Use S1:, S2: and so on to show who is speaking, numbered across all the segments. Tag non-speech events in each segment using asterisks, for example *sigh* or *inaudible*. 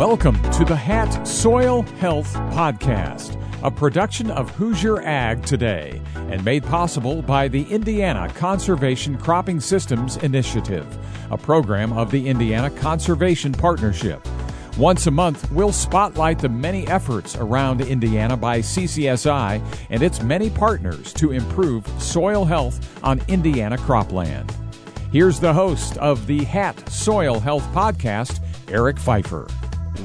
S1: Welcome to the Hat Soil Health Podcast, a production of Hoosier Ag Today, and made possible by the Indiana Conservation Cropping Systems Initiative, a program of the Indiana Conservation Partnership. Once a month, we'll spotlight the many efforts around Indiana by CCSI and its many partners to improve soil health on Indiana cropland. Here's the host of the Hat Soil Health Podcast, Eric Pfeiffer.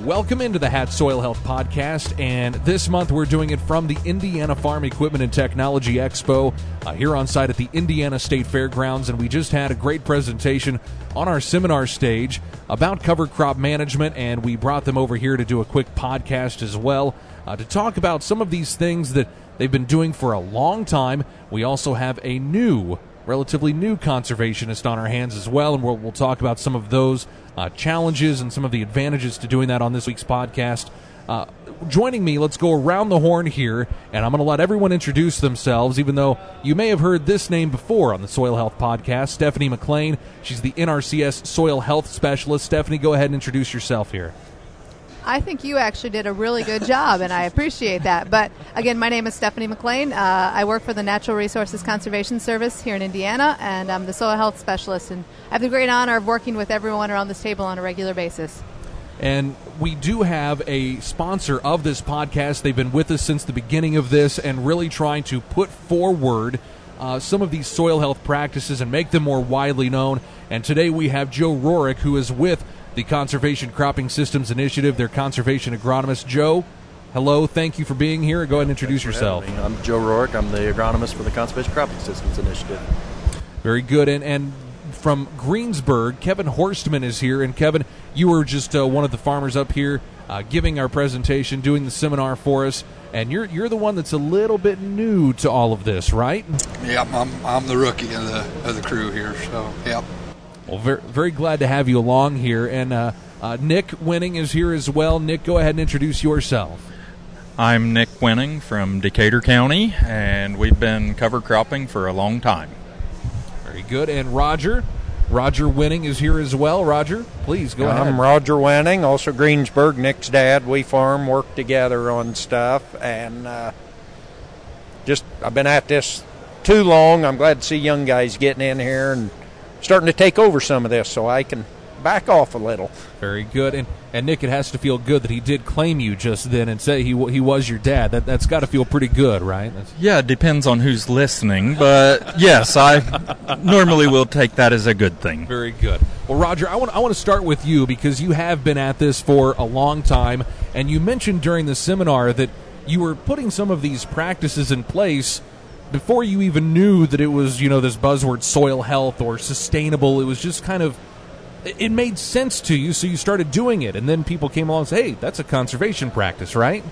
S2: Welcome into the Hat Soil Health Podcast, and this month we're doing it from the Indiana Farm Equipment and Technology Expo uh, here on site at the Indiana State Fairgrounds. And we just had a great presentation on our seminar stage about cover crop management, and we brought them over here to do a quick podcast as well uh, to talk about some of these things that they've been doing for a long time. We also have a new relatively new conservationist on our hands as well, and we'll, we'll talk about some of those uh, challenges and some of the advantages to doing that on this week's podcast. Uh, joining me, let's go around the horn here, and I'm going to let everyone introduce themselves, even though you may have heard this name before on the Soil Health Podcast. Stephanie McLain, she's the NRCS Soil Health Specialist. Stephanie, go ahead and introduce yourself here.
S3: I think you actually did a really good job, and I appreciate that. But again, my name is Stephanie McLain. Uh, I work for the Natural Resources Conservation Service here in Indiana, and I'm the soil health specialist. And I have the great honor of working with everyone around this table on a regular basis.
S2: And we do have a sponsor of this podcast. They've been with us since the beginning of this and really trying to put forward uh, some of these soil health practices and make them more widely known. And today we have Joe Rorick, who is with the Conservation Cropping Systems Initiative, their conservation agronomist. Joe, hello. Thank you for being here. Go ahead and introduce yourself.
S4: I'm Joe Rorick. I'm the agronomist for the Conservation Cropping Systems Initiative.
S2: Very good. And, and from Greensburg, Kevin Horstman is here. And Kevin, you were just uh, one of the farmers up here uh, giving our presentation, doing the seminar for us. And you're you're the one that's a little bit new to all of this, right?
S5: Yep, I'm, I'm the rookie of the of the crew here. So, yep.
S2: Well, very, very glad to have you along here. And uh, uh, Nick Wenning is here as well. Nick, go ahead and introduce yourself.
S6: I'm Nick Wenning from Decatur County, and we've been cover cropping for a long time.
S2: Very good. And Roger, Roger Wenning is here as well. Roger, please go
S7: I'm
S2: ahead.
S7: I'm Roger Wenning, also Greensburg, Nick's dad. We farm, work together on stuff, and uh, just I've been at this too long. I'm glad to see young guys getting in here and starting to take over some of this, so I can back off a little.
S2: Very good. And and Nick, it has to feel good that he did claim you just then and say he he was your dad. That that's got to feel pretty good, right? That's...
S6: Yeah, it depends on who's listening, but *laughs* yes, I normally will take that as a good thing.
S2: Very good. Well, Roger, I want I want to start with you because you have been at this for a long time, and you mentioned during the seminar that you were putting some of these practices in place before you even knew that it was you know this buzzword soil health or sustainable. It was just kind of it made sense to you, so you started doing it, and then people came along and said, "Hey, that's a conservation practice, right?"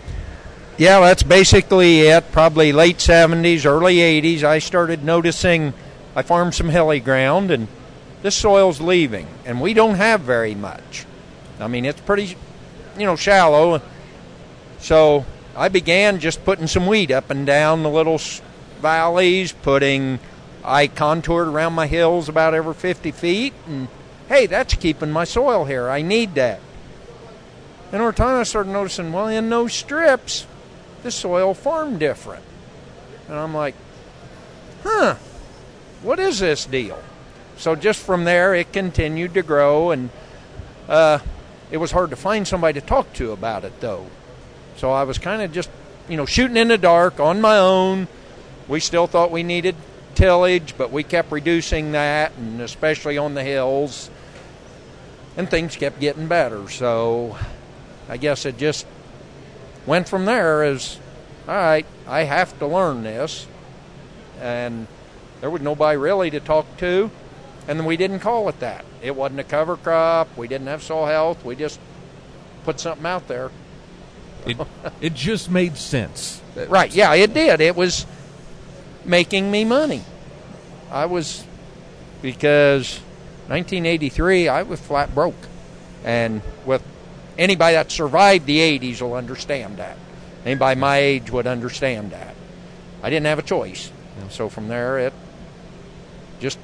S7: Yeah, that's basically it. Probably late '70s, early '80s. I started noticing. I farmed some hilly ground, and this soil's leaving, and we don't have very much. I mean, it's pretty, you know, shallow. So I began just putting some weed up and down the little valleys, putting. I contoured around my hills about every 50 feet, and hey, that's keeping my soil here. I need that. And over time, I started noticing, well, in those strips, the soil formed different. And I'm like, huh, what is this deal? So just from there, it continued to grow, and uh, it was hard to find somebody to talk to about it, though. So I was kind of just, you know, shooting in the dark on my own. We still thought we needed tillage, but we kept reducing that, and especially on the hills and things kept getting better. So I guess it just went from there as all right, I have to learn this. And there was nobody really to talk to. And we didn't call it that. It wasn't a cover crop. We didn't have soil health. We just put something out there.
S2: It, it just made sense.
S7: Right. Yeah, it did. It was making me money. I was, because 1983, I was flat broke. And with anybody that survived the 80s will understand that. Anybody my age would understand that. I didn't have a choice. And so from there, it just,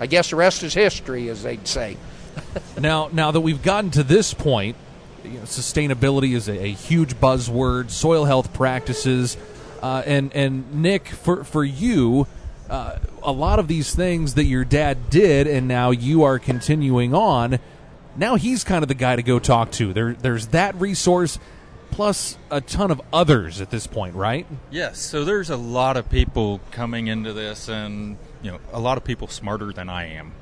S7: I guess the rest is history, as they'd say. *laughs*
S2: now, now that we've gotten to this point, you know, sustainability is a, a, huge buzzword. Soil health practices, uh, and and Nick, for for you, uh, a lot of these things that your dad did, and now you are continuing on. Now he's kind of the guy to go talk to. There, there's that resource, plus a ton of others at this point, right?
S6: Yes. So there's a lot of people coming into this, and you know, a lot of people smarter than I am.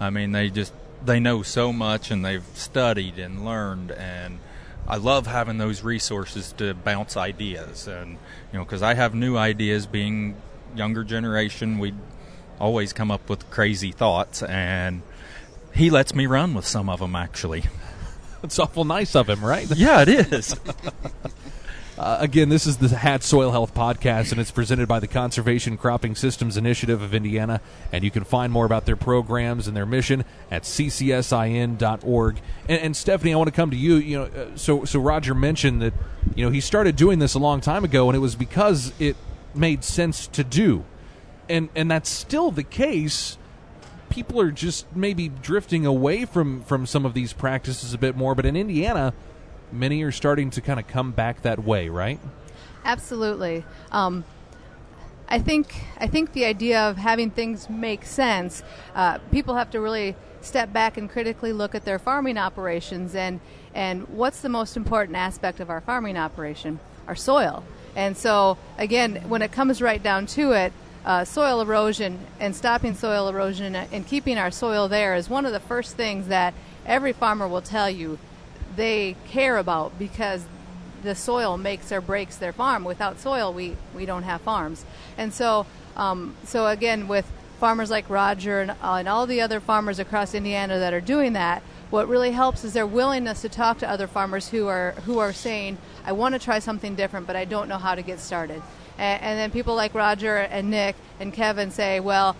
S6: I mean, they just they know so much and they've studied and learned and I love having those resources to bounce ideas and you know because I have new ideas being younger generation. We always come up with crazy thoughts and he lets me run with some of them actually.
S2: It's awful nice of him right?
S6: Yeah it is *laughs*
S2: Uh, again, this is the Hat Soil Health Podcast, and it's presented by the Conservation Cropping Systems Initiative of Indiana. And you can find more about their programs and their mission at ccsin.org. And, and Stephanie, I want to come to you. You know, uh, so so Roger mentioned that you know he started doing this a long time ago, and it was because it made sense to do, and and that's still the case people are just maybe drifting away from from some of these practices a bit more. But in Indiana, many are starting to kind of come back that way, right?
S3: Absolutely. Um, I think I think the idea of having things make sense, uh, people have to really step back and critically look at their farming operations and and what's the most important aspect of our farming operation? Our soil. And so again, when it comes right down to it, uh, soil erosion and stopping soil erosion and keeping our soil there is one of the first things that every farmer will tell you they care about because the soil makes or breaks their farm. Without soil, we, we don't have farms. And so, um, so again, with farmers like Roger and, uh, and all the other farmers across Indiana that are doing that, what really helps is their willingness to talk to other farmers who are who are saying, "I want to try something different, but I don't know how to get started." And, and then people like Roger and Nick and Kevin say, "Well,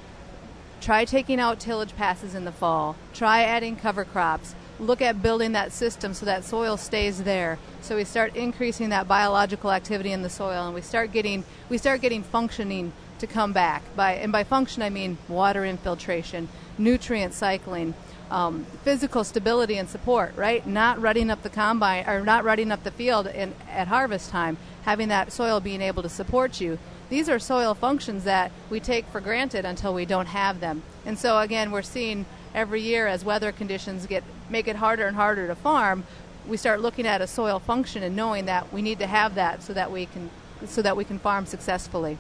S3: try taking out tillage passes in the fall. Try adding cover crops look at building that system so that soil stays there. So we start increasing that biological activity in the soil, and we start getting we start getting functioning to come back. By and by function, I mean water infiltration, nutrient cycling, um, physical stability and support. Right, not rutting up the combine or not rutting up the field in, at harvest time. Having that soil being able to support you. These are soil functions that we take for granted until we don't have them. And so again, we're seeing every year as weather conditions get make it harder and harder to farm, we start looking at a soil function and knowing that we need to have that so that we can so that we can farm successfully.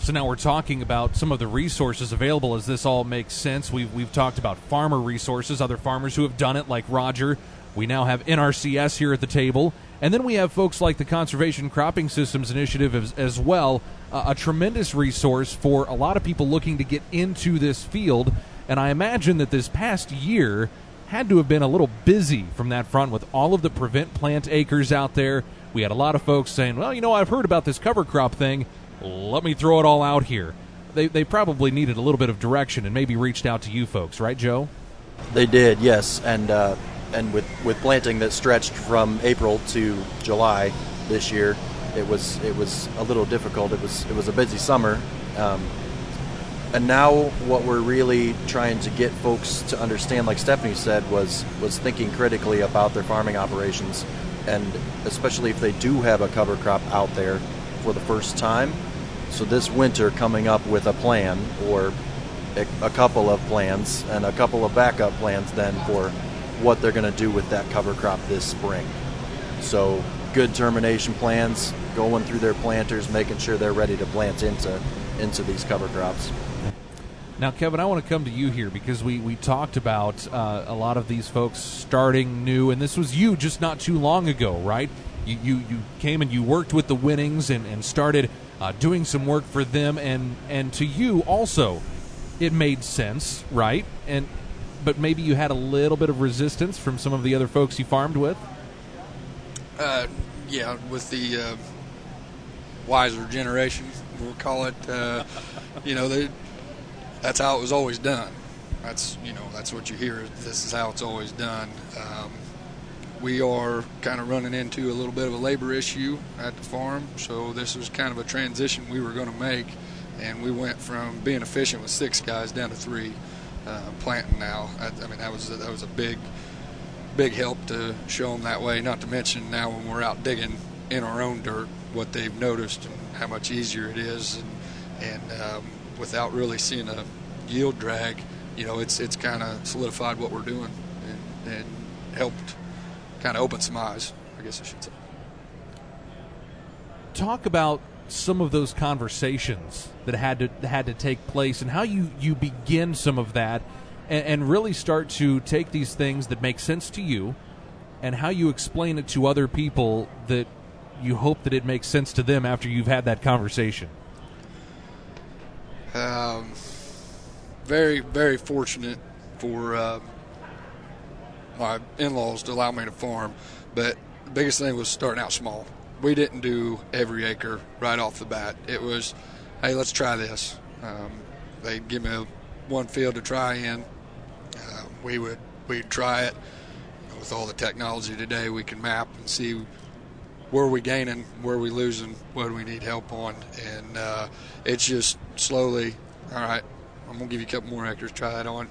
S2: So now we're talking about some of the resources available as this all makes sense. We've, we've talked about farmer resources, other farmers who have done it, like Roger. We now have NRCS here at the table. And then we have folks like the Conservation Cropping Systems Initiative as, as well, uh, a tremendous resource for a lot of people looking to get into this field. And I imagine that this past year had to have been a little busy from that front with all of the prevent plant acres out there. We had a lot of folks saying, well, you know, I've heard about this cover crop thing. Let me throw it all out here. They, they probably needed a little bit of direction and maybe reached out to you folks, right, Joe?
S4: They did, yes. And, uh, and with, with planting that stretched from April to July this year, it was it was a little difficult. It was it was a busy summer, um, and now what we're really trying to get folks to understand like stephanie said was was thinking critically about their farming operations and especially if they do have a cover crop out there for the first time. So this winter coming up with a plan or a, couple of plans and a couple of backup plans then for what they're going to do with that cover crop this spring. So good termination plans going through their planters making sure they're ready to plant into into these cover crops
S2: now, Kevin, I want to come to you here because we, we talked about uh, a lot of these folks starting new, and this was you just not too long ago, right? You, you, you came and you worked with the Wennings and, and started uh, doing some work for them, and, and to you also, it made sense, right? And but maybe you had a little bit of resistance from some of the other folks you farmed with.
S5: Uh, yeah, with the uh, wiser generation, we'll call it. Uh, you know, they that's how it was always done. That's you know that's what you hear. This is how it's always done. Um, we are kind of running into a little bit of a labor issue at the farm, so this was kind of a transition we were going to make, and we went from being efficient with six guys down to three uh, planting now. I, I, mean that was a, that was a big big help to show them that way. Not to mention now when we're out digging in our own dirt, what they've noticed and how much easier it is, and, and um, without really seeing a yield drag, you know, it's it's kind of solidified what we're doing and, and helped kind of open some eyes, I guess I should say.
S2: Talk about some of those conversations that had to had to take place and how you you begin some of that and, and really start to take these things that make sense to you and how you explain it to other people that you hope that it makes sense to them after you've had that conversation.
S5: Um, very, very fortunate for uh, my in-laws to allow me to farm, but the biggest thing was starting out small. We didn't do every acre right off the bat. It was, hey, let's try this. Um, they'd give me a, one field to try in. Uh, we would we'd try it. With all the technology today, we can map and see where are we gaining, where are we losing, what do we need help on, and uh, it's just slowly. All right, I'm gonna give you a couple more hectares. Try that on.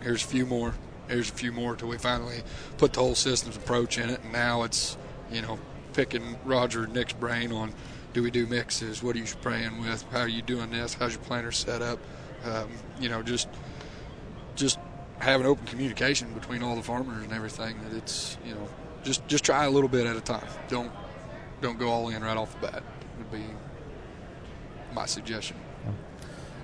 S5: Here's a few more. Here's a few more till we finally put the whole systems approach in it, and now it's you know picking Roger Nick's brain on do we do mixes? What are you spraying with? How are you doing this? How's your planter set up? Um, you know, just just having open communication between all the farmers and everything. That it's you know just just try a little bit at a time. Don't don't go all in right off the bat. Would be my suggestion.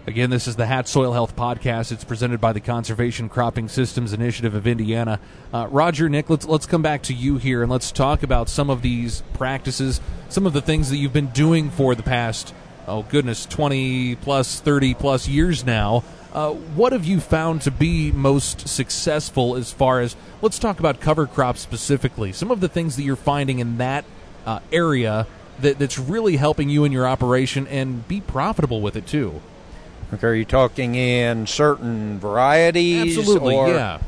S2: Again, this is the Hat Soil Health Podcast. It's presented by the Conservation Cropping Systems Initiative of Indiana. Uh, Roger, Nick, let's let's come back to you here and let's talk about some of these practices, some of the things that you've been doing for the past, oh goodness, twenty plus, thirty plus years now. Uh, what have you found to be most successful as far as let's talk about cover crops specifically? Some of the things that you're finding in that uh, area that, that's really helping you in your operation and be profitable with it too.
S7: Okay, are you talking in certain varieties?
S2: Absolutely,
S7: or,
S2: yeah.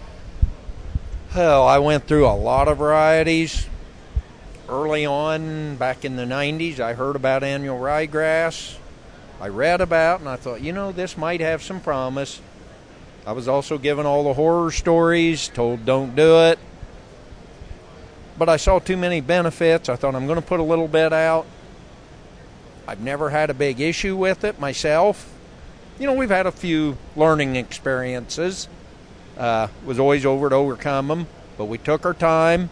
S7: Hell, I went through a lot of varieties. Early on, back in the 90s, I heard about annual ryegrass. I read about and I thought, you know, this might have some promise. I was also given all the horror stories, told don't do it. But I saw too many benefits. I thought I'm going to put a little bit out. I've never had a big issue with it myself you know, we've had a few learning experiences. Uh, was always over to overcome them, but we took our time.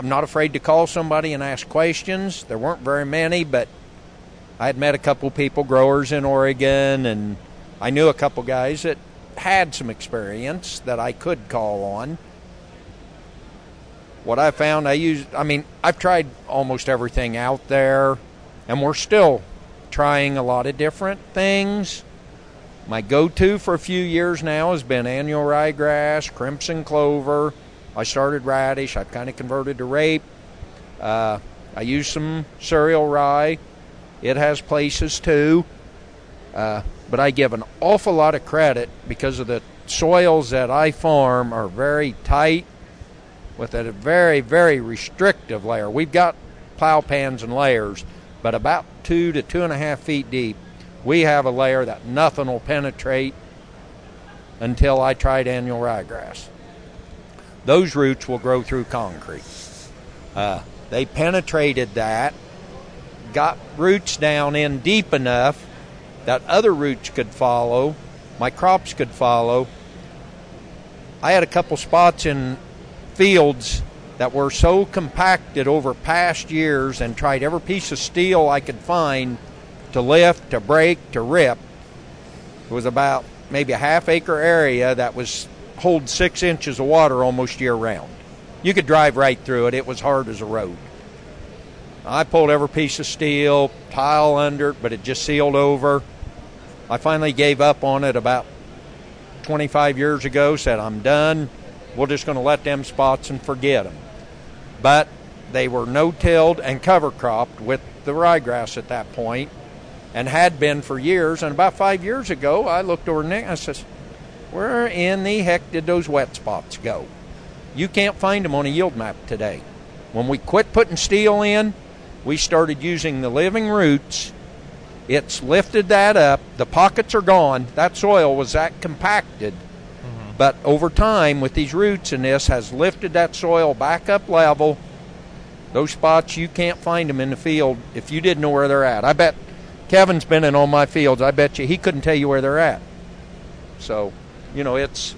S7: I'm not afraid to call somebody and ask questions. There weren't very many, but I had met a couple people, growers in Oregon, and I knew a couple guys that had some experience that I could call on. What I found, I used, I mean, I've tried almost everything out there, and we're still trying a lot of different things. My go to for a few years now has been annual ryegrass, crimson clover. I started radish, I've kind of converted to rape. Uh, I use some cereal rye, it has places too. Uh, but I give an awful lot of credit because of the soils that I farm are very tight with a very, very restrictive layer. We've got plow pans and layers, but about two to two and a half feet deep, we have a layer that nothing will penetrate until I tried annual ryegrass. Those roots will grow through concrete. Uh, they penetrated that, got roots down in deep enough that other roots could follow, my crops could follow. I had a couple spots in fields that were so compacted over past years and tried every piece of steel I could find to lift, to break, to rip. It was about maybe a half acre area that was hold six inches of water almost year round. You could drive right through it. It was hard as a road. I pulled every piece of steel, tile under it, but it just sealed over. I finally gave up on it about 25 years ago, said, I'm done. We're just going to let them spots and forget them but they were no-tilled and cover cropped with the ryegrass at that point, and had been for years. And about five years ago, I looked over Nick and I says, "Where in the heck did those wet spots go? You can't find them on a yield map today." When we quit putting steel in, we started using the living roots. It's lifted that up. The pockets are gone. That soil was that compacted mm-hmm. But over time, with these roots and this, has lifted that soil back up level. Those spots you can't find them in the field if you didn't know where they're at. I bet Kevin's been in all my fields. I bet you he couldn't tell you where they're at. So, you know, it's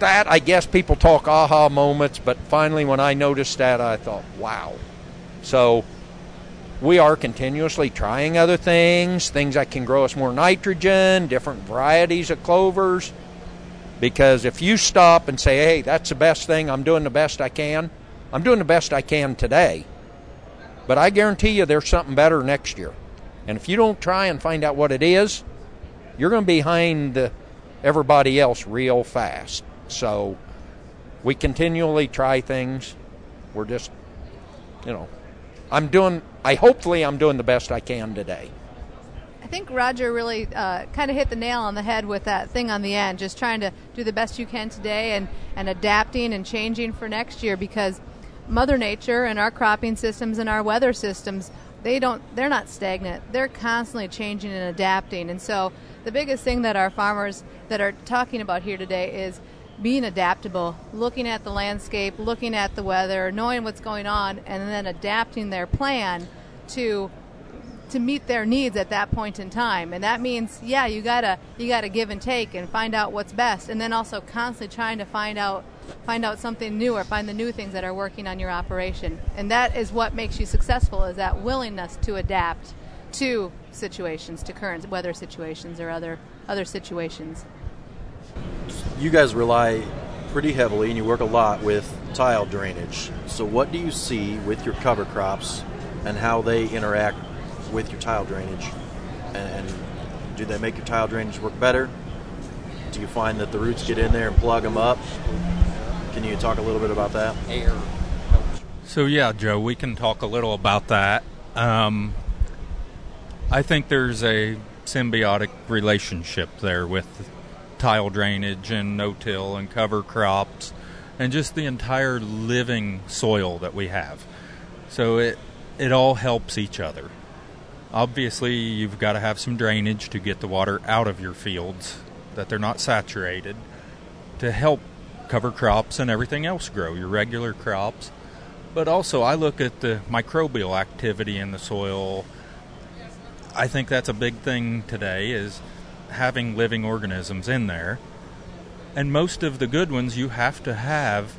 S7: that. I guess people talk aha moments, but finally, when I noticed that, I thought, wow. So, we are continuously trying other things, things that can grow us more nitrogen, different varieties of clovers. Because if you stop and say, hey, that's the best thing, I'm doing the best I can, I'm doing the best I can today. But I guarantee you there's something better next year. And if you don't try and find out what it is, you're going to be behind everybody else real fast. So we continually try things. We're just, you know, I'm doing, I hopefully I'm doing the best I can today.
S3: I think Roger really uh, kind of hit the nail on the head with that thing on the end, just trying to do the best you can today and, and adapting and changing for next year because Mother Nature and our cropping systems and our weather systems, they don't, they're not stagnant. They're constantly changing and adapting. And so the biggest thing that our farmers that are talking about here today is being adaptable, looking at the landscape, looking at the weather, knowing what's going on, and then adapting their plan to to meet their needs at that point in time. And that means, yeah, you gotta you gotta give and take and find out what's best, and then also constantly trying to find out find out something new or find the new things that are working on your operation. And that is what makes you successful is that willingness to adapt to situations, to current weather situations or other other situations
S4: you guys rely pretty heavily and you work a lot with tile drainage. So, what do you see with your cover crops and how they interact with your tile drainage? And do they make your tile drainage work better? Do you find that the roots get in there and plug them up? Can you talk a little bit about that? Air.
S6: So, yeah, Joe, we can talk a little about that. Um, I think there's a symbiotic relationship there with tile drainage and no-till and cover crops and just the entire living soil that we have. So it it all helps each other. Obviously, you've got to have some drainage to get the water out of your fields that they're not saturated to help cover crops and everything else grow, your regular crops. But also, I look at the microbial activity in the soil. I think that's a big thing today is having living organisms in there. And most of the good ones, you have to have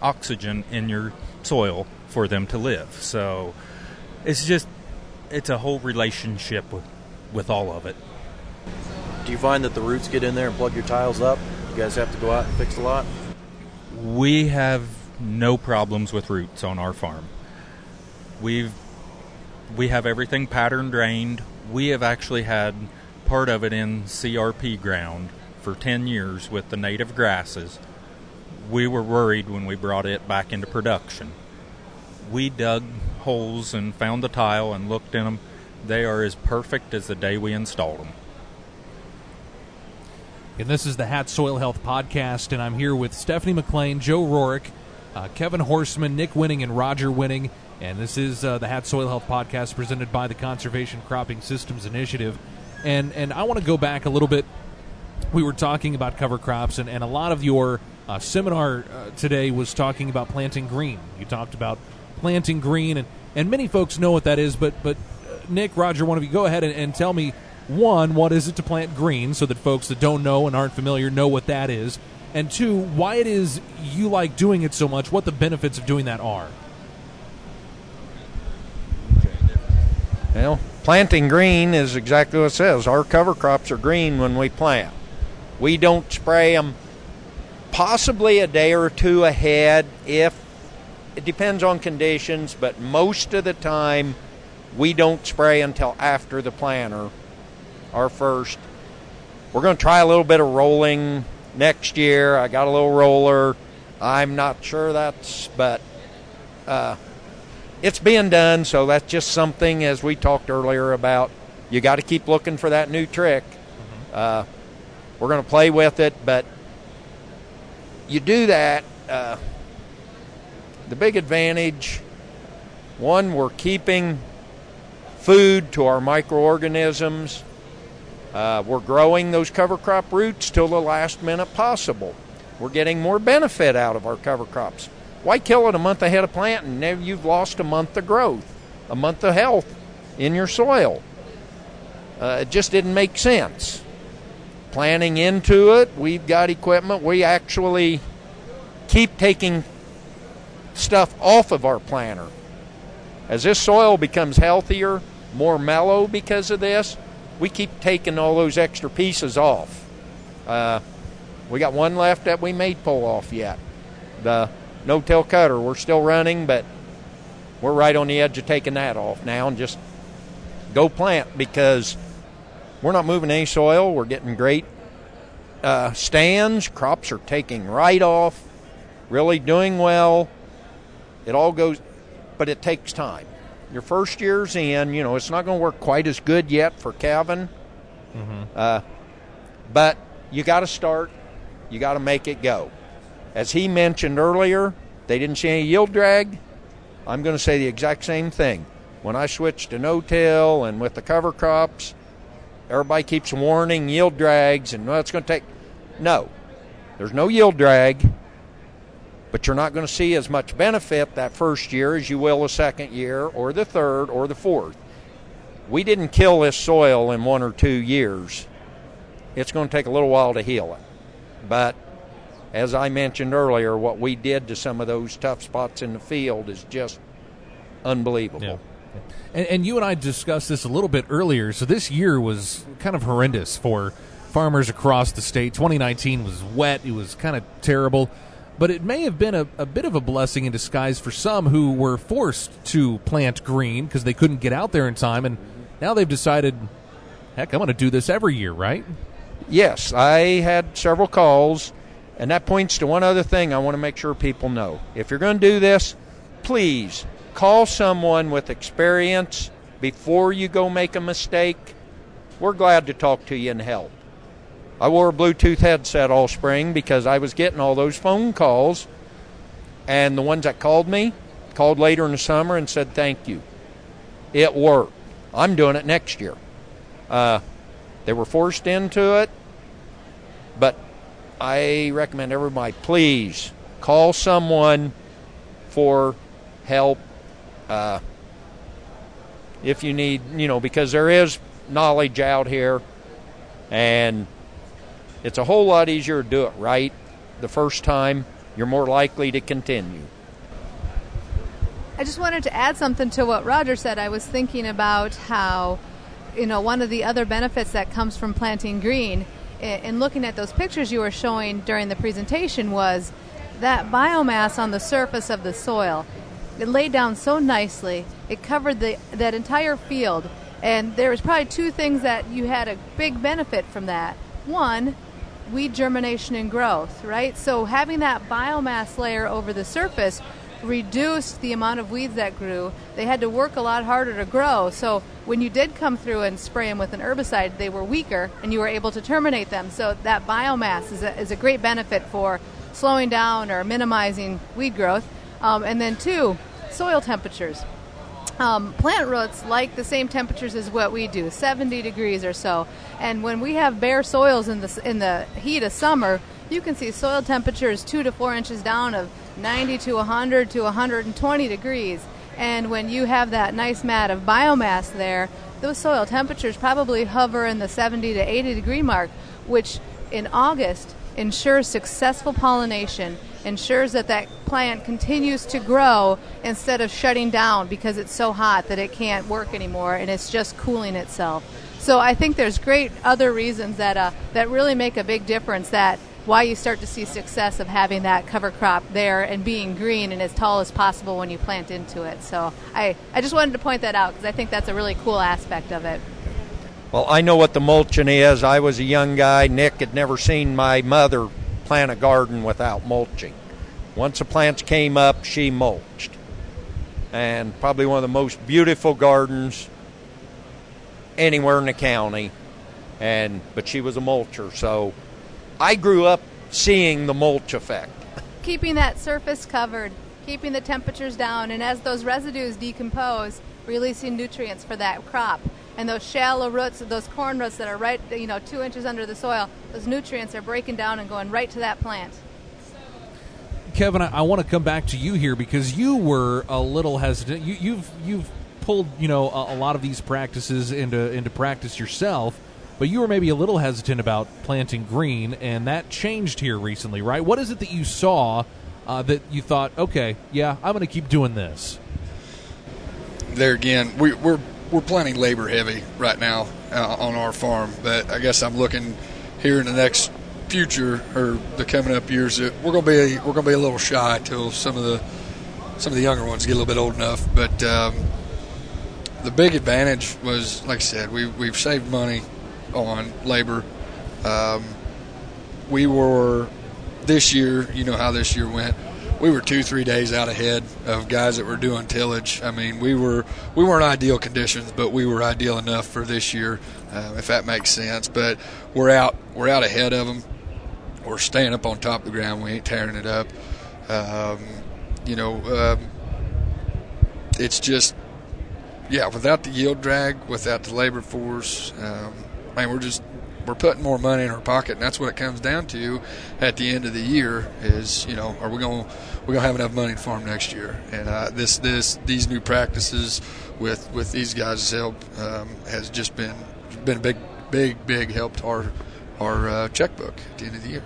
S6: oxygen in your soil for them to live. So it's just, it's a whole relationship with, with all of it.
S4: Do you find that the roots get in there and plug your tiles up? You guys have to go out and fix a lot?
S6: We have no problems with roots on our farm. We've we have everything pattern drained. We have actually had part of it in CRP ground for 10 years with the native grasses. We were worried when we brought it back into production. We dug holes and found the tile and looked in them. They are as perfect as the day we installed them.
S2: And this is the Hat Soil Health Podcast, and I'm here with Stephanie McLain, Joe Rorick, uh, Kevin Horseman, Nick Wenning, and Roger Wenning. And this is uh, the Hat Soil Health Podcast presented by the Conservation Cropping Systems Initiative. And and I want to go back a little bit. We were talking about cover crops, and, and a lot of your uh, seminar uh, today was talking about planting green. You talked about planting green, and, and many folks know what that is. But but uh, Nick, Roger, one of you, go ahead and, and tell me one, what is it to plant green, so that folks that don't know and aren't familiar know what that is, and two, why it is you like doing it so much, what the benefits of doing that are.
S7: Well, planting green is exactly what it says. Our cover crops are green when we plant. We don't spray them possibly a day or two ahead if it depends on conditions, but most of the time we don't spray until after the planter, our first. We're going to try a little bit of rolling next year. I got a little roller. I'm not sure that's, but uh, it's being done, so that's just something, as we talked earlier about, you got to keep looking for that new trick. Mm-hmm. Uh, we're going to play with it, but you do that. Uh, the big advantage one, we're keeping food to our microorganisms. Uh, we're growing those cover crop roots till the last minute possible. We're getting more benefit out of our cover crops. Why kill it a month ahead of planting? Now you've lost a month of growth, a month of health in your soil. Uh, it just didn't make sense. Planning into it, we've got equipment. We actually keep taking stuff off of our planter. As this soil becomes healthier, more mellow because of this, we keep taking all those extra pieces off. Uh, we got one left that we may pull off yet. The no-till cutter, we're still running, but we're right on the edge of taking that off now and just go plant because we're not moving any soil. We're getting great uh, stands. Crops are taking right off, really doing well. It all goes, but it takes time. Your first year's in, you know, it's not going to work quite as good yet for Kevin. Mm-hmm. Uh, but you got to start. You got to make it go. As he mentioned earlier, they didn't see any yield drag. I'm going to say the exact same thing. When I switched to no-till and with the cover crops, everybody keeps warning yield drags and well, it's going to take. No, there's no yield drag, but you're not going to see as much benefit that first year as you will the second year or the third or the fourth. We didn't kill this soil in one or two years. It's going to take a little while to heal it. But as I mentioned earlier, what we did to some of those tough spots in the field is just unbelievable.
S2: Yeah. And, and, you and I discussed this a little bit earlier. So this year was kind of horrendous for farmers across the state. 2019 was wet. It was kind of terrible. But it may have been a, a bit of a blessing in disguise for some who were forced to plant green because they couldn't get out there in time. And now they've decided, heck, I'm going to do this every year, right?
S7: Yes. I had several calls. And that points to one other thing I want to make sure people know. If you're going to do this, please call someone with experience before you go make a mistake. We're glad to talk to you and help. I wore a Bluetooth headset all spring because I was getting all those phone calls, and the ones that called me called later in the summer and said thank you. It worked. I'm doing it next year. Uh, they were forced into it, but I recommend everybody please call someone for help uh, if you need, you know, because there is knowledge out here, and it's a whole lot easier to do it right the first time. You're more likely to continue.
S3: I just wanted to add something to what Roger said. I was thinking about how, you know, one of the other benefits that comes from planting green in looking at those pictures you were showing during the presentation was that biomass on the surface of the soil. It laid down so nicely. It covered the that entire field, and there was probably two things that you had a big benefit from that. One, weed germination and growth, right? So having that biomass layer over the surface reduced the amount of weeds that grew. They had to work a lot harder to grow. So when you did come through and spray them with an herbicide, they were weaker and you were able to terminate them. So that biomass is a, is a great benefit for slowing down or minimizing weed growth. Um, and then, two, soil temperatures. Um, plant roots like the same temperatures as what we do, 70 degrees or so. And when we have bare soils in the in the heat of summer, you can see soil temperatures two to four inches down of 90 to 100 to 120 degrees. And when you have that nice mat of biomass there, those soil temperatures probably hover in the 70 to 80 degree mark, which in August ensures successful pollination, ensures that that plant continues to grow instead of shutting down because it's so hot that it can't work anymore and it's just cooling itself. So I think there's great other reasons that uh, that really make a big difference that why you start to see success of having that cover crop there and being green and as tall as possible when you plant into it. So I, I just wanted to point that out because I think that's a really cool aspect of it.
S7: Well, I know what the mulching is. I was a young guy. Nick had never seen my mother plant a garden without mulching. Once the plants came up, she mulched. And probably one of the most beautiful gardens anywhere in the county. And but she was a mulcher, so I grew up seeing the mulch effect.
S3: Keeping that surface covered, keeping the temperatures down, and as those residues decompose, releasing nutrients for that crop. And those shallow roots, those corn roots that are right, you know, two inches under the soil, those nutrients are breaking down and going right to that plant.
S2: Kevin, I, I want to come back to you here because you were a little hesitant. You, you've you've pulled you know a, a lot of these practices into into practice yourself, but you were maybe a little hesitant about planting green, and that changed here recently, right? What is it that you saw uh, that you thought, okay, yeah, I'm going to keep doing this?
S5: There again, we, we're we're planting labor heavy right now uh, on our farm, but I guess I'm looking here in the next future or the coming up years that we're to be we're to be a little shy till some of the some of the younger ones get a little bit old enough. But um, the big advantage was, like I said, we we've saved money on labor. Um, we were this year, you know how this year went. We were two, three days out ahead of guys that were doing tillage. I mean, we were we weren't ideal conditions, but we were ideal enough for this year, uh, if that makes sense. But we're out we're out ahead of them. We're staying up on top of the ground. We ain't tearing it up. Um, you know, um, it's just yeah. Without the yield drag, without the labor force, um, man, we're just we're putting more money in our pocket, and that's what it comes down to at the end of the year. Is you know, are we going we gonna have enough money to farm next year? And uh, this this these new practices with with these guys' help um, has just been been a big big big help to our our uh, checkbook at the end of the year.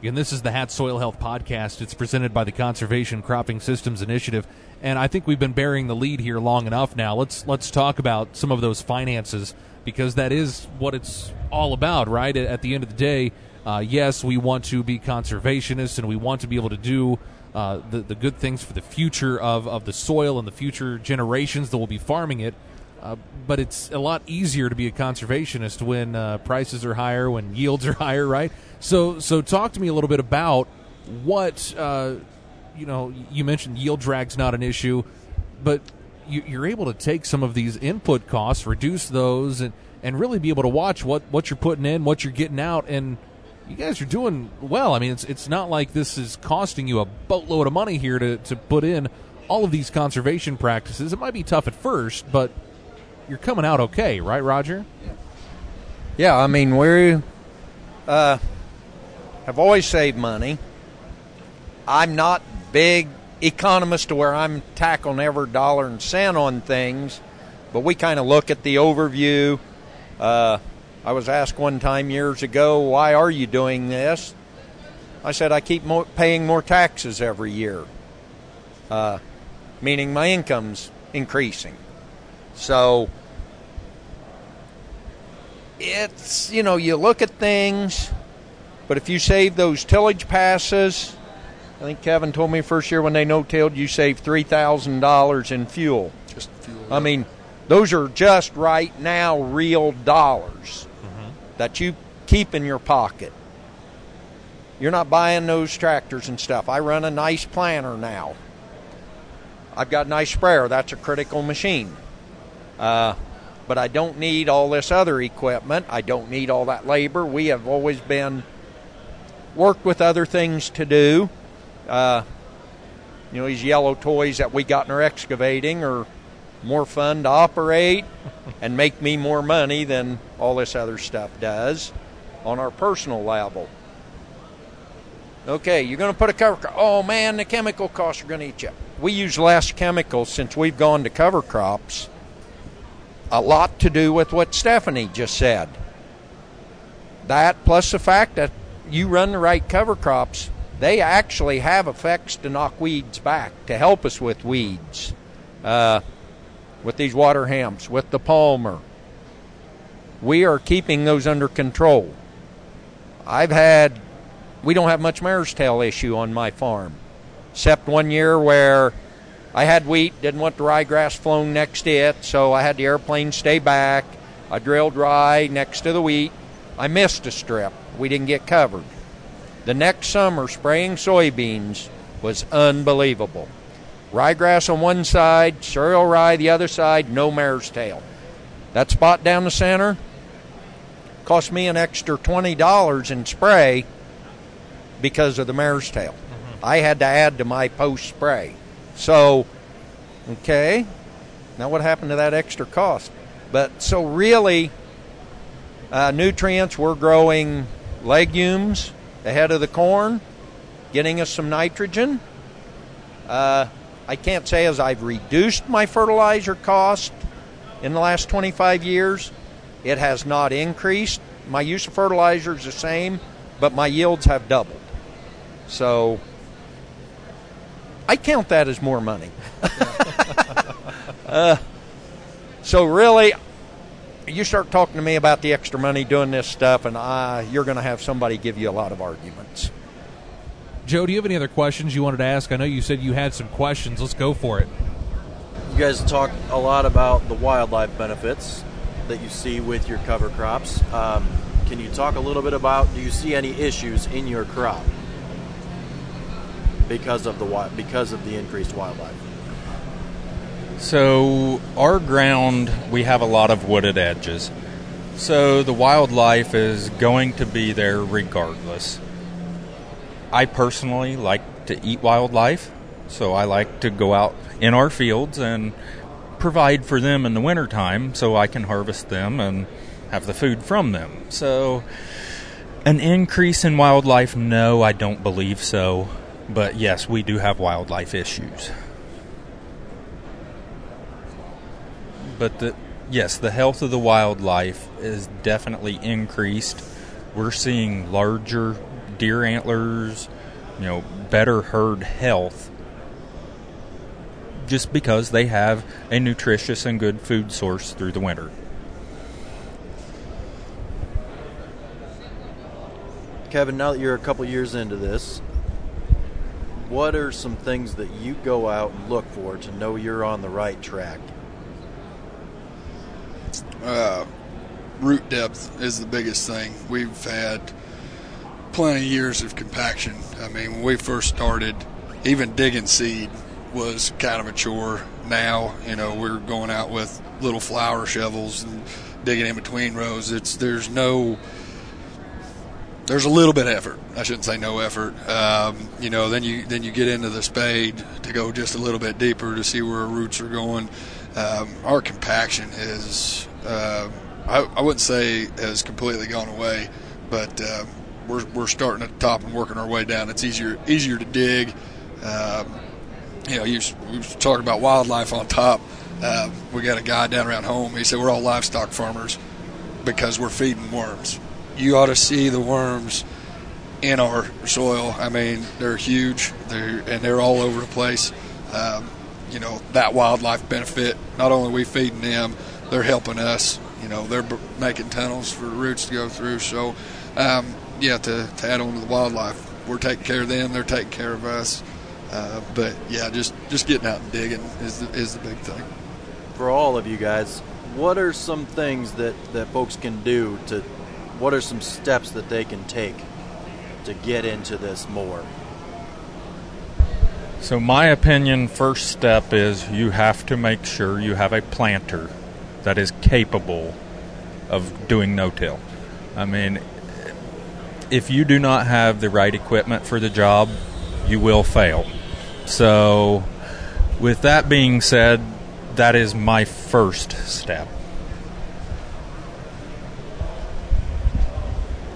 S2: Again, this is the Hat Soil Health Podcast. It's presented by the Conservation Cropping Systems Initiative, and I think we've been bearing the lead here long enough now. Let's let's talk about some of those finances because that is what it's all about, right? At the end of the day, uh, yes, we want to be conservationists and we want to be able to do uh, the the good things for the future of of the soil and the future generations that will be farming it. Uh, but it's a lot easier to be a conservationist when uh, prices are higher, when yields are *laughs* higher, right? So, so talk to me a little bit about what uh, you know. You mentioned yield drag's not an issue, but you, are able to take some of these input costs, reduce those, and and really be able to watch what what you're putting in, what you're getting out, and you guys are doing well. I mean, it's it's not like this is costing you a boatload of money here to to put in all of these conservation practices. It might be tough at first, but you're coming out okay, right, Roger?
S7: Yeah, I mean we uh, have always saved money. I'm not big economist to where I'm tackling every dollar and cent on things, but we kind of look at the overview. Uh, I was asked one time years ago, "Why are you doing this?" I said, "I keep paying more taxes every year, uh, meaning my income's increasing." So it's, you know, you look at things, but if you save those tillage passes, I think Kevin told me first year when they no tilled, you save $3,000 in fuel.
S5: Just fuel.
S7: I mean, those are just right now real dollars. That you keep in your pocket. You're not buying those tractors and stuff. I run a nice planter now. I've got a nice sprayer. That's a critical machine. Uh, but I don't need all this other equipment. I don't need all that labor. We have always been worked with other things to do. Uh, you know, these yellow toys that we got in our excavating are more fun to operate and make me more money than all this other stuff does on our personal level. Okay, you're going to put a cover crop. Oh man, the chemical costs are going to eat you. We use less chemicals since we've gone to cover crops a lot to do with what Stephanie just said. That plus the fact that you run the right cover crops, they actually have effects to knock weeds back, to help us with weeds. Uh, with these water hemps, with the palmer. We are keeping those under control. I've had, we don't have much mare's tail issue on my farm, except one year where I had wheat, didn't want the ryegrass flown next to it, so I had the airplane stay back. I drilled rye next to the wheat. I missed a strip. We didn't get covered. The next summer, spraying soybeans was unbelievable. Ryegrass on one side, cereal rye the other side, no mare's tail. That spot down the center cost me an extra $20 in spray because of the mare's tail. Mm-hmm. I had to add to my post spray. So, okay, now what happened to that extra cost? But so really, uh, nutrients, we're growing legumes ahead of the corn, getting us some nitrogen. Uh, I can't say as I've reduced my fertilizer cost in the last 25 years, it has not increased. My use of fertilizer is the same, but my yields have doubled. So I count that as more money. *laughs* uh, so really, you start talking to me about the extra money doing this stuff, and uh, you're going to have somebody give you a lot of arguments.
S2: Joe, do you have any other questions you wanted to ask? I know you said you had some questions. Let's go for it.
S4: You guys talk a lot about the wildlife benefits that you see with your cover crops. Um, can you talk a little bit about? Do you see any issues in your crop because of the because of the increased wildlife?
S6: So, our ground, we have a lot of wooded edges. So, the wildlife is going to be there regardless. I personally like to eat wildlife, so I like to go out in our fields and provide for them in the wintertime so I can harvest them and have the food from them. So, an increase in wildlife, no, I don't believe so. But yes, we do have wildlife issues. But the yes, the health of the wildlife is definitely increased. We're seeing larger deer antlers, you know, better herd health just because they have a nutritious and good food source through the winter.
S4: Kevin, now that you're a couple years into this, what are some things that you go out and look for to know you're on the right track?
S5: Uh, root depth is the biggest thing. We've had plenty of years of compaction. I mean, when we first started, even digging seed was kind of a chore. Now, you know, we're going out with little flower shovels and digging in between rows. It's there's no there's a little bit of effort. I shouldn't say no effort. Um, you know, then you then you get into the spade to go just a little bit deeper to see where our roots are going. Um, our compaction is uh, I, I, wouldn't say has completely gone away, but uh, we're we're starting at the top and working our way down. It's easier easier to dig. Um, you know, you talking about wildlife on top. Uh, we got a guy down around home. He said we're all livestock farmers because we're feeding worms. You ought to see the worms in our soil. I mean, they're huge. They're and they're all over the place. Um, you know that wildlife benefit. Not only we feeding them, they're helping us. You know, they're making tunnels for roots to go through. So, um, yeah, to, to add on to the wildlife, we're taking care of them. They're taking care of us. Uh, but yeah, just just getting out and digging is the, is the big thing.
S4: For all of you guys, what are some things that that folks can do to? What are some steps that they can take to get into this more?
S6: So, my opinion, first step is you have to make sure you have a planter that is capable of doing no till. I mean, if you do not have the right equipment for the job, you will fail. So, with that being said, that is my first step.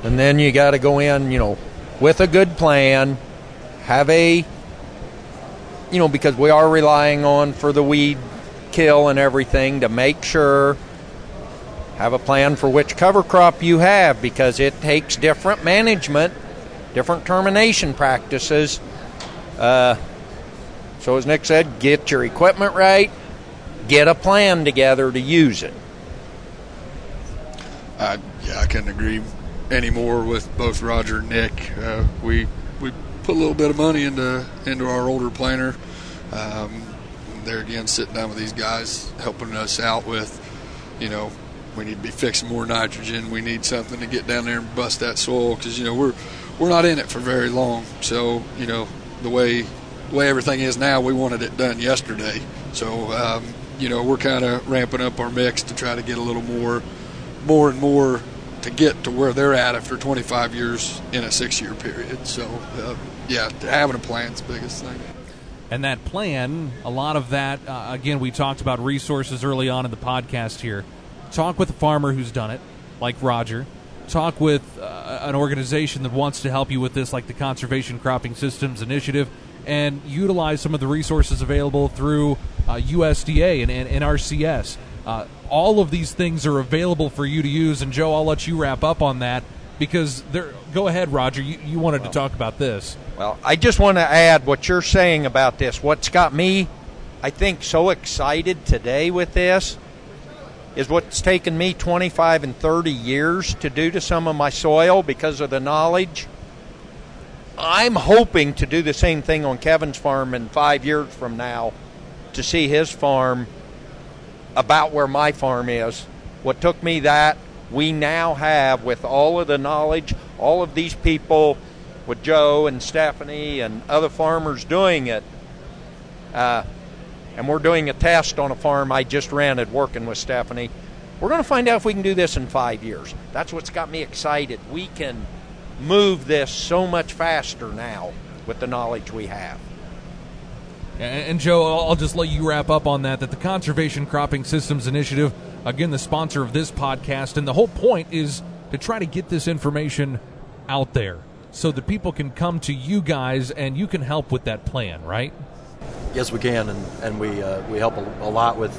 S7: And then you got to go in, you know, with a good plan, have a, you know, because we are relying on for the weed kill and everything to make sure have a plan for which cover crop you have because it takes different management, different termination practices. Uh, so, as Nick said, get your equipment right, get a plan together to use it.
S5: Uh, yeah, I couldn't agree anymore with both Roger and Nick. Uh, we we put a little bit of money into into our older planter. Um, there again, sitting down with these guys, helping us out with, you know, we need to be fixing more nitrogen. We need something to get down there and bust that soil because you know we're we're not in it for very long. So you know the way way everything is now, we wanted it done yesterday. So, um, you know, we're kind of ramping up our mix to try to get a little more, more and more to get to where they're at after 25 years in a six-year period. So, uh, yeah, having a plan is the biggest thing.
S2: And that plan, a lot of that, uh, again, we talked about resources early on in the podcast here. talk with a farmer who's done it, like Roger. Talk with uh, an organization that wants to help you with this, like the Conservation Cropping Systems Initiative, and utilize some of the resources available through uh, USDA and, and, NRCS. Uh, all of these things are available for you to use. And Joe, I'll let you wrap up on that because there. Go ahead, Roger. You, you wanted well, to talk about this.
S7: Well, I just want to add what you're saying about this. What's got me, I think, so excited today with this is what's taken me 25 and 30 years to do to some of my soil because of the knowledge. I'm hoping to do the same thing on Kevin's farm in five years from now to see his farm about where my farm is. What took me that, we now have, with all of the knowledge, all of these people, with Joe and Stephanie and other farmers doing it. Uh, and we're doing a test on a farm I just rented working with Stephanie. We're going to find out if we can do this in five years. That's what's got me excited. We can move this so much faster now with the knowledge we have.
S2: And Joe, I'll just let you wrap up on that. That the Conservation Cropping Systems Initiative, again, the sponsor of this podcast, and the whole point is to try to get this information out there so that people can come to you guys and you can help with that plan, right?
S4: Yes, we can, and, and we uh, we help a, a, lot with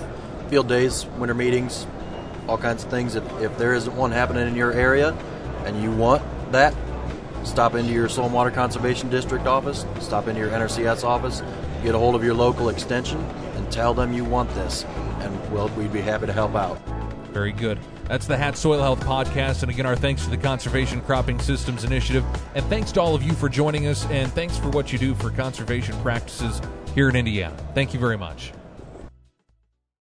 S4: field days, winter meetings, all kinds of things. If, if there isn't one happening in your area and you want that, stop into your Soil and Water Conservation District office, stop into your NRCS office, get a hold of your local extension, and tell them you want this, and well, we'd be happy to help out.
S2: Very good. That's the Hat Soil Health Podcast. And again, our thanks to the Conservation Cropping Systems Initiative. And thanks to all of you for joining us. And thanks for what you do for conservation practices here in Indiana. Thank you very much.